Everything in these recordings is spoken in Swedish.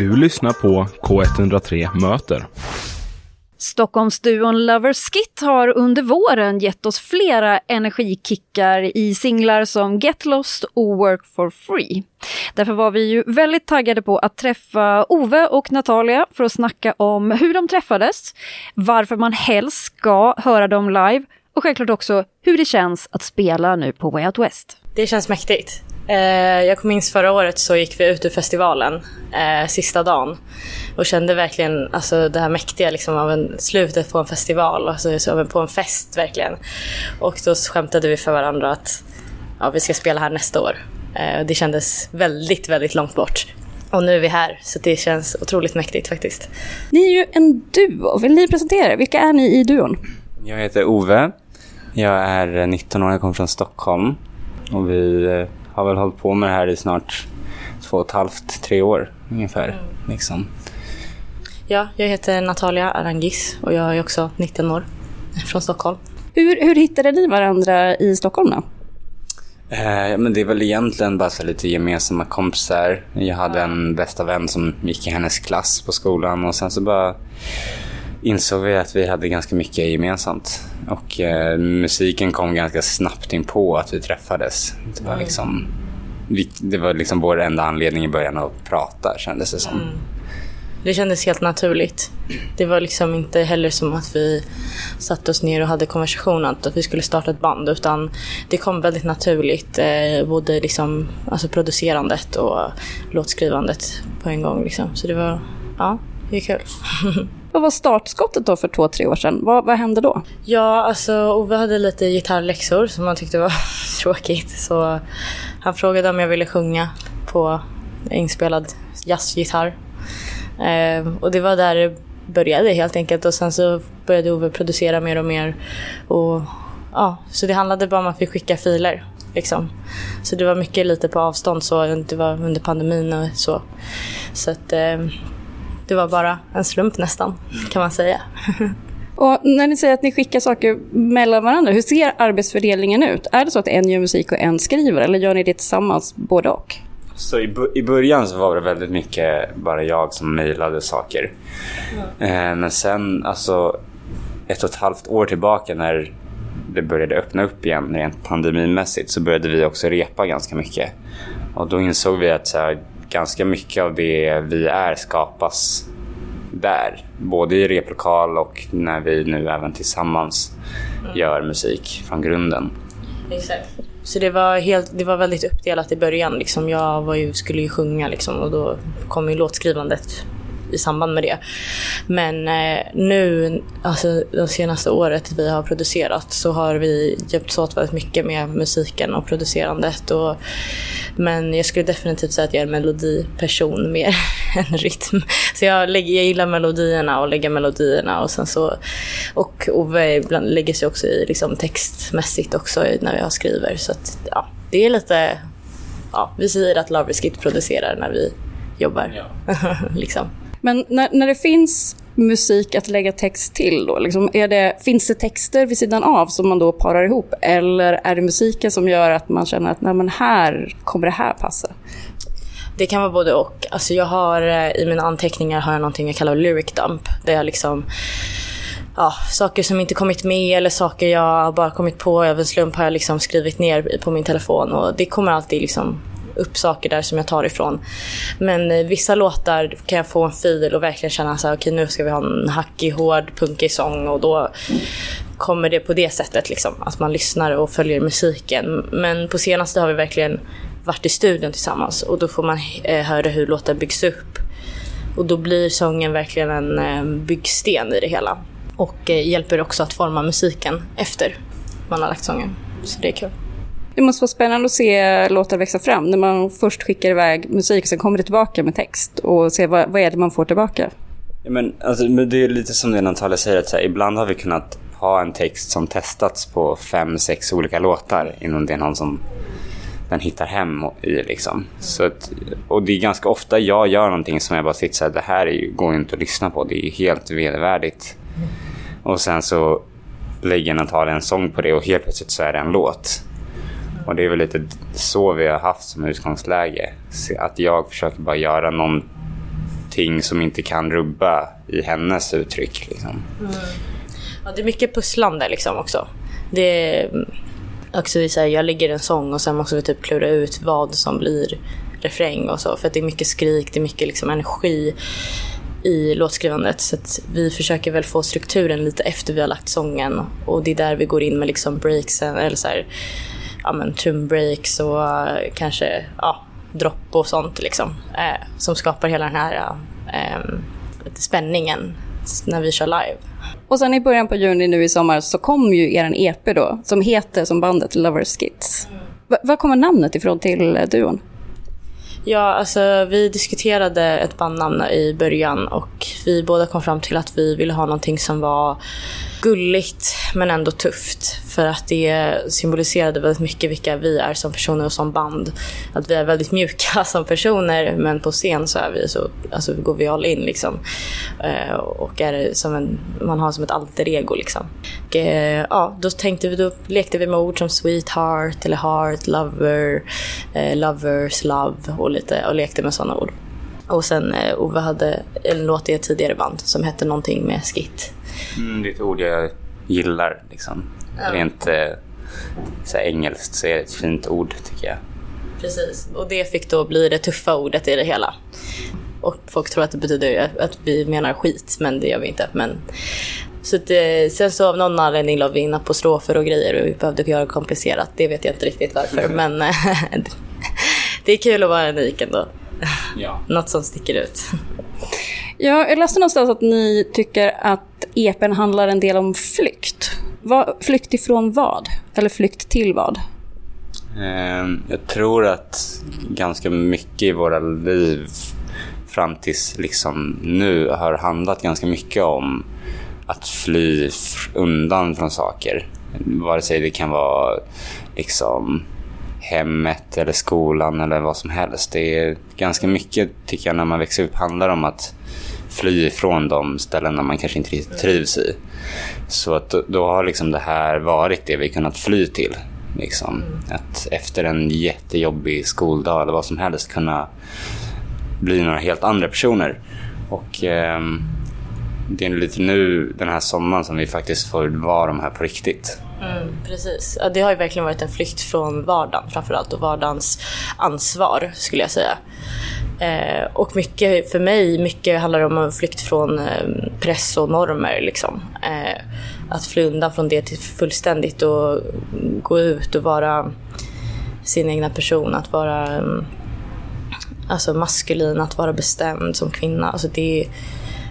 Du lyssnar på K103 Möter. Stockholmsduon Lovers Skit har under våren gett oss flera energikickar i singlar som Get Lost och Work for Free. Därför var vi ju väldigt taggade på att träffa Ove och Natalia för att snacka om hur de träffades, varför man helst ska höra dem live och självklart också hur det känns att spela nu på Way Out West. Det känns mäktigt. Eh, jag minns förra året så gick vi ut ur festivalen eh, sista dagen och kände verkligen alltså, det här mäktiga liksom, av en, slutet på en festival, alltså, på en fest verkligen. Och då skämtade vi för varandra att ja, vi ska spela här nästa år. Eh, det kändes väldigt, väldigt långt bort. Och nu är vi här, så det känns otroligt mäktigt faktiskt. Ni är ju en duo. Vill ni presentera er? Vilka är ni i duon? Jag heter Ove. Jag är 19 år, jag kommer från Stockholm. Och vi eh, har väl hållit på med det här i snart två och ett halvt, tre år ungefär. Mm. Liksom. Ja, jag heter Natalia Arangis och jag är också 19 år från Stockholm. Hur, hur hittade ni varandra i Stockholm då? Eh, men det är väl egentligen bara så lite gemensamma kompisar. Jag hade en bästa vän som gick i hennes klass på skolan och sen så bara insåg vi att vi hade ganska mycket gemensamt. Och eh, musiken kom ganska snabbt in på att vi träffades. Det var liksom, vi, det var liksom vår enda anledning i början att prata kändes det som. Mm. Det kändes helt naturligt. Det var liksom inte heller som att vi satte oss ner och hade konversation att vi skulle starta ett band utan det kom väldigt naturligt. Eh, både liksom, alltså producerandet och låtskrivandet på en gång. Liksom. Så det var, ja, det är kul. Vad var startskottet då för två, tre år sedan? Vad, vad hände då? Ja, alltså Ove hade lite gitarrläxor som han tyckte var tråkigt. Så han frågade om jag ville sjunga på inspelad jazzgitarr. Eh, och det var där det började helt enkelt. Och sen så började Ove producera mer och mer. Och, ja, så det handlade bara om att vi skickade filer. Liksom. Så det var mycket lite på avstånd så. Det var under pandemin och så. Så att, eh, det var bara en slump nästan, kan man säga. Och när ni säger att ni skickar saker mellan varandra, hur ser arbetsfördelningen ut? Är det så att en gör musik och en skriver, eller gör ni det tillsammans både och? Så i, i början så var det väldigt mycket bara jag som mejlade saker. Mm. Eh, men sen, alltså ett och ett halvt år tillbaka när det började öppna upp igen rent pandemimässigt så började vi också repa ganska mycket. Och då insåg vi att så här, ganska mycket av det vi är skapas där. Både i replokal och när vi nu även tillsammans mm. gör musik från grunden. Exakt. Så det var, helt, det var väldigt uppdelat i början. Liksom. Jag var ju, skulle ju sjunga liksom, och då kom ju låtskrivandet i samband med det. Men eh, nu, alltså det senaste året vi har producerat så har vi hjälpts åt väldigt mycket med musiken och producerandet. Och, men jag skulle definitivt säga att jag är en melodiperson mer än rytm. Så jag, lägger, jag gillar melodierna och lägger melodierna och sen så och Ove ibland lägger sig också i liksom textmässigt också när jag skriver. Så att, ja, det är lite, ja, vi säger att Love Skit producerar när vi jobbar. Ja. liksom. Men när, när det finns musik att lägga text till då? Liksom, är det, finns det texter vid sidan av som man då parar ihop? Eller är det musiken som gör att man känner att Nej, men här kommer det här passa? Det kan vara både och. Alltså jag har, eh, I mina anteckningar har jag någonting jag kallar lyric dump. Där jag liksom ja, saker som inte kommit med eller saker jag bara kommit på över en slump har jag liksom skrivit ner på min telefon. Och det kommer alltid liksom upp saker där som jag tar ifrån. Men eh, vissa låtar kan jag få en fil och verkligen känna så här, okej okay, nu ska vi ha en hackig, hård, punkig sång och då kommer det på det sättet liksom. Att man lyssnar och följer musiken. Men på senaste har vi verkligen varit i studion tillsammans och då får man eh, höra hur låtar byggs upp. Och då blir sången verkligen en eh, byggsten i det hela. Och hjälper också att forma musiken efter man har lagt sången. Så det är kul. Det måste vara spännande att se låtar växa fram när man först skickar iväg musik och sen kommer det tillbaka med text och se vad, vad är det man får tillbaka. Ja, men, alltså, det är lite som det Natalia säger, att så här, ibland har vi kunnat ha en text som testats på fem, sex olika låtar innan det är någon som den hittar hem i. Liksom. Så att, och det är ganska ofta jag gör någonting som jag bara sitter så här, det här är ju, går inte att lyssna på, det är helt vedervärdigt. Och sen så lägger Natalia en sång på det och helt plötsligt så är det en låt. Och det är väl lite så vi har haft som utgångsläge. Att jag försöker bara göra någonting som inte kan rubba i hennes uttryck. Liksom. Mm. Ja, det är mycket pusslande liksom också. Det är mm, också så här, jag lägger en sång och sen måste vi typ klura ut vad som blir refräng och så. För att det är mycket skrik, det är mycket liksom energi i låtskrivandet. Så att vi försöker väl få strukturen lite efter vi har lagt sången. Och det är där vi går in med liksom breaksen, eller så här, ja men trumbreaks och eh, kanske ja, dropp och sånt liksom. Eh, som skapar hela den här eh, spänningen när vi kör live. Och sen i början på juni nu i sommar så kom ju er EP då, som heter som bandet Lovers Kids. Va- Var kommer namnet ifrån till eh, duon? Ja, alltså vi diskuterade ett bandnamn i början och vi båda kom fram till att vi ville ha någonting som var gulligt men ändå tufft. För att det symboliserade väldigt mycket vilka vi är som personer och som band. Att vi är väldigt mjuka som personer men på scen så är vi så, alltså går vi all in liksom. Eh, och är som en, man har som ett alter ego liksom. Och, eh, ja, då tänkte vi, då lekte vi med ord som sweetheart eller heart, lover, eh, lovers, love och lite och lekte med sådana ord. Och sen eh, Ove hade en låt i ett tidigare band som hette någonting med skit. Mm, det är ett ord jag gillar. Liksom. Rent eh, så här engelskt så är det ett fint ord tycker jag. Precis. Och det fick då bli det tuffa ordet i det hela. Och folk tror att det betyder att vi menar skit, men det gör vi inte. Men... Så att, eh, sen så av någon anledning la vi in apostrofer och grejer och vi behövde göra det komplicerat. Det vet jag inte riktigt varför, men eh, det är kul att vara unik ändå. Ja. Något som sticker ut. Ja, jag läste någonstans att ni tycker att EPn handlar en del om flykt. Va, flykt ifrån vad? Eller flykt till vad? Ehm, jag tror att ganska mycket i våra liv fram tills liksom nu har handlat ganska mycket om att fly undan från saker. Vare sig det kan vara liksom hemmet eller skolan eller vad som helst. Det är ganska mycket, tycker jag, när man växer upp handlar om att fly ifrån de ställena man kanske inte riktigt trivs i. Så att då, då har liksom det här varit det vi kunnat fly till. Liksom. Att efter en jättejobbig skoldag eller vad som helst kunna bli några helt andra personer. Och ehm, det är lite nu den här sommaren som vi faktiskt får vara de här på riktigt. Mm, precis. Ja, det har ju verkligen varit en flykt från vardagen framförallt och vardagens ansvar skulle jag säga. Eh, och mycket, för mig, mycket handlar om en flykt från eh, press och normer. Liksom. Eh, att fly undan från det till fullständigt och gå ut och vara sin egna person. Att vara mm, alltså maskulin, att vara bestämd som kvinna. Alltså det är,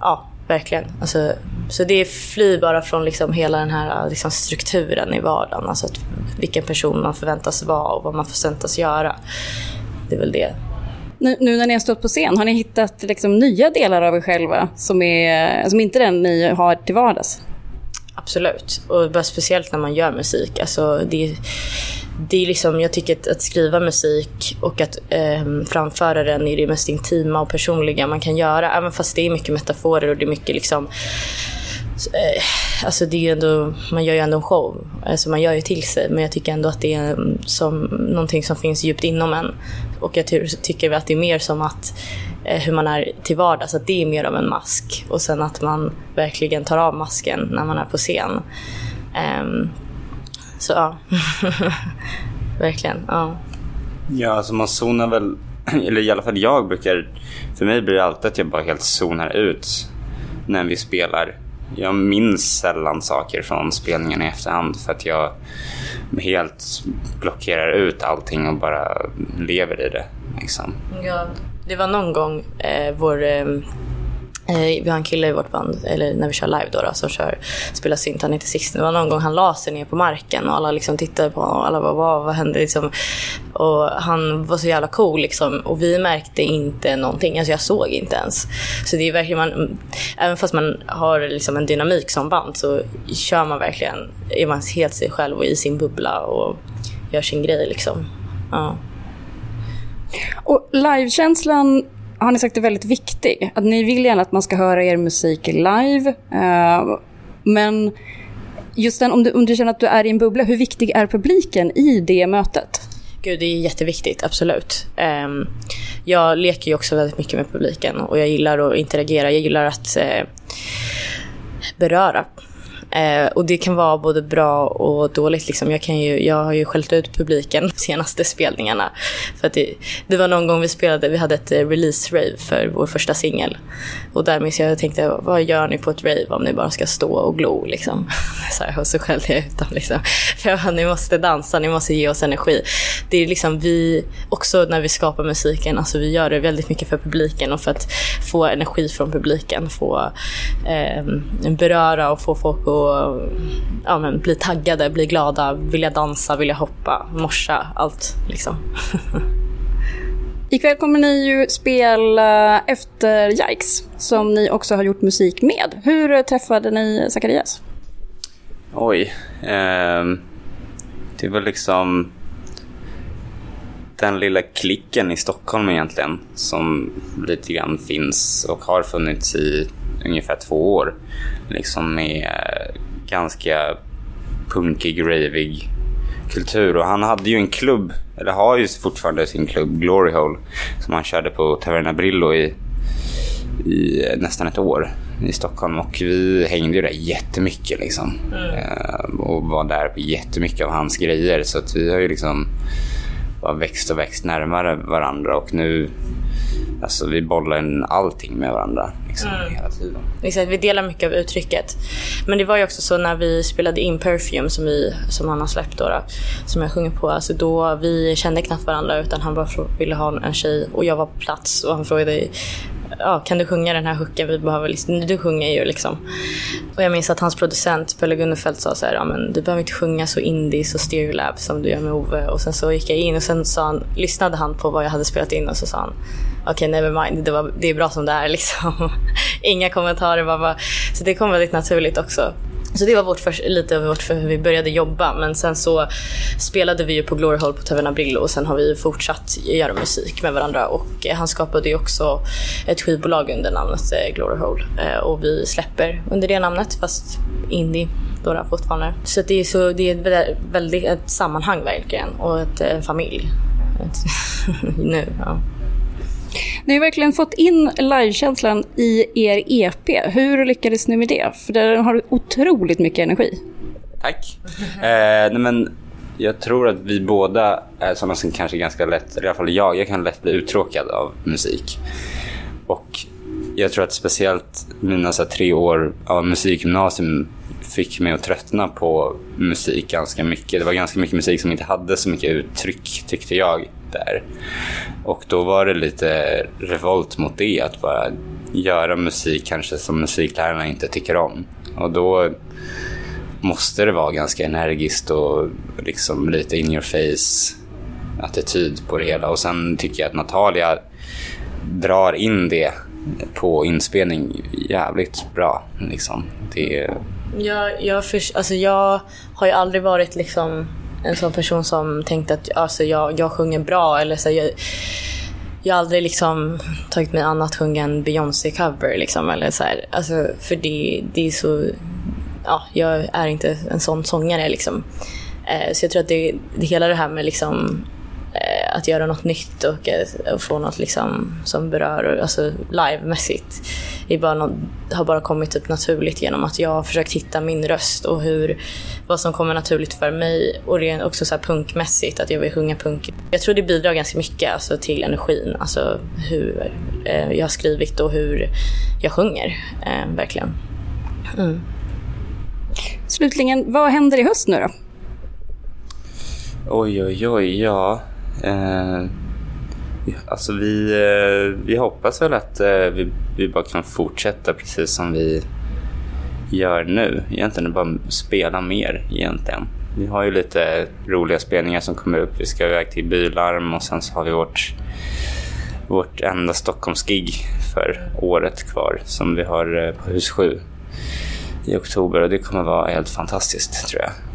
ja, verkligen. Alltså, så det är fly bara från liksom hela den här liksom strukturen i vardagen. Alltså att vilken person man förväntas vara och vad man förväntas göra. Det är väl det. Nu, nu när ni har stått på scen, har ni hittat liksom nya delar av er själva som, är, som inte den ni har till vardags? Absolut. Och bara speciellt när man gör musik. Alltså det, det är liksom, jag tycker att, att skriva musik och att eh, framföra den är det mest intima och personliga man kan göra. Även fast det är mycket metaforer och det är mycket liksom eh, Alltså det är ju ändå, man gör ju ändå en show. Alltså man gör ju till sig. Men jag tycker ändå att det är som, någonting som finns djupt inom en. Och jag ty- tycker att det är mer som att eh, hur man är till vardags, att det är mer av en mask. Och sen att man verkligen tar av masken när man är på scen. Eh, så ja, verkligen. Ja. Ja, alltså man zonar väl, eller i alla fall jag brukar, för mig blir det alltid att jag bara helt zonar ut när vi spelar. Jag minns sällan saker från spelningen i efterhand för att jag helt blockerar ut allting och bara lever i det. Liksom. Ja, det var någon gång eh, vår... Eh, Eh, vi har en kille i vårt band, eller när vi kör live då, då som kör, spelar synt, han heter Sixten. Det var någon gång han la sig ner på marken och alla liksom tittade på honom och alla bara vad, vad hände liksom? Och han var så jävla cool liksom och vi märkte inte någonting, alltså jag såg inte ens. Så det är verkligen, man, även fast man har liksom en dynamik som band så kör man verkligen, är man helt sig själv och i sin bubbla och gör sin grej liksom. Ja. Och livekänslan har ni sagt är väldigt viktig. Att ni vill gärna att man ska höra er musik live. eh, men just den, om du, om du känner att du är i en bubbla, hur viktig är publiken i det mötet? Gud, det är jätteviktigt, absolut. Um, jag leker ju också väldigt mycket med publiken och jag gillar att interagera. Jag gillar att uh, beröra Eh, och det kan vara både bra och dåligt. Liksom. Jag, kan ju, jag har ju skällt ut publiken de senaste spelningarna. För att det, det var någon gång vi spelade, vi hade ett eh, release-rave för vår första singel. Och där minns jag, jag tänkte, vad gör ni på ett rave om ni bara ska stå och glo? Liksom. Så här, och så skällde jag ut dem. Liksom. För jag, ni måste dansa, ni måste ge oss energi. Det är liksom vi, också när vi skapar musiken, alltså vi gör det väldigt mycket för publiken och för att få energi från publiken. Få eh, beröra och få folk att och ja, men, bli taggade, bli glada, vilja dansa, vilja hoppa, morsa, allt liksom. Ikväll kommer ni ju spela efter Yikes, som ni också har gjort musik med. Hur träffade ni Zacharias? Oj. Eh, det var liksom den lilla klicken i Stockholm egentligen som lite grann finns och har funnits i ungefär två år. Liksom med eh, ganska punkig, ravig kultur. Och han hade ju en klubb, eller har ju fortfarande sin klubb Glory Hole, som han körde på Taverna Brillo i, i nästan ett år i Stockholm. Och vi hängde ju där jättemycket liksom. Mm. Uh, och var där på jättemycket av hans grejer. Så att vi har ju liksom bara växt och växt närmare varandra och nu Alltså vi bollar allting med varandra liksom, mm. hela tiden. Exakt, vi delar mycket av uttrycket. Men det var ju också så när vi spelade in Perfume som, vi, som han har släppt då, då som jag sjunger på. Alltså då, vi kände knappt varandra utan han bara ville ha en tjej och jag var på plats och han frågade ja, kan du sjunga den här hooken? Vi behöver liksom, du sjunger ju liksom. Och jag minns att hans producent Pelle Gunnefelt sa så här, ja, men du behöver inte sjunga så indies och stereolab som du gör med Ove. Och sen så gick jag in och sen sa han, lyssnade han på vad jag hade spelat in och så sa han, okej okay, never mind, det, var, det är bra som det är liksom. Inga kommentarer, bara, så det kom väldigt naturligt också. Så det var vårt för, lite av vårt för hur vi började jobba. Men sen så spelade vi ju på Glory Hall på Taverna Brillo och sen har vi fortsatt göra musik med varandra. Och eh, han skapade ju också ett skivbolag under namnet eh, Glory Hall. Eh, och vi släpper under det namnet fast indie då, fortfarande. Så det är, så, det är ett väldigt ett sammanhang verkligen och ett, en familj. Ett, nu, ja. Ni har verkligen fått in livekänslan i er EP. Hur lyckades ni med det? För den har otroligt mycket energi. Tack. Eh, nej men, jag tror att vi båda är sådana som kanske ganska lätt, i alla fall jag, jag kan lätt bli uttråkad av musik. Och jag tror att speciellt mina så här, tre år av musikgymnasium fick mig att tröttna på musik ganska mycket. Det var ganska mycket musik som inte hade så mycket uttryck tyckte jag där. Och då var det lite revolt mot det, att bara göra musik kanske som musiklärarna inte tycker om. Och då måste det vara ganska energiskt och liksom lite in your face attityd på det hela. Och sen tycker jag att Natalia drar in det på inspelning jävligt bra. Liksom. Det... Jag, jag, för, alltså jag har ju aldrig varit liksom en sån person som tänkte att alltså, jag, jag sjunger bra. Eller så jag, jag har aldrig liksom tagit mig annat att sjunga en Beyoncé-cover. Liksom, eller så här. Alltså, för det, det är så... Ja, jag är inte en sån sångare. Liksom. Eh, så jag tror att det, det hela det här med liksom, eh, att göra något nytt och, eh, och få något liksom, som berör alltså, livemässigt är bara något, har bara kommit typ naturligt genom att jag har försökt hitta min röst och hur, vad som kommer naturligt för mig. Och det är också så här punkmässigt, att jag vill sjunga punk. Jag tror det bidrar ganska mycket alltså, till energin, alltså hur eh, jag har skrivit och hur jag sjunger. Eh, verkligen. Mm. Slutligen, vad händer i höst nu då? Oj, oj, oj, ja. Eh, alltså vi, eh, vi hoppas väl att eh, vi, vi bara kan fortsätta precis som vi gör nu. Egentligen bara spela mer egentligen. Vi har ju lite roliga spelningar som kommer upp. Vi ska iväg till Bylarm och sen så har vi vårt, vårt enda Stockholmsgig för året kvar som vi har eh, på Hus 7 i oktober och det kommer vara helt fantastiskt tror jag.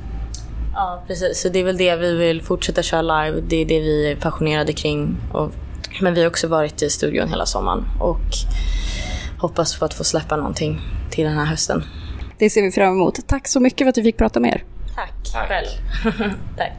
Ja, precis. Så det är väl det vi vill fortsätta köra live. Det är det vi är passionerade kring. Och, men vi har också varit i studion hela sommaren och hoppas på att få släppa någonting till den här hösten. Det ser vi fram emot. Tack så mycket för att vi fick prata med er. Tack, Tack. Tack.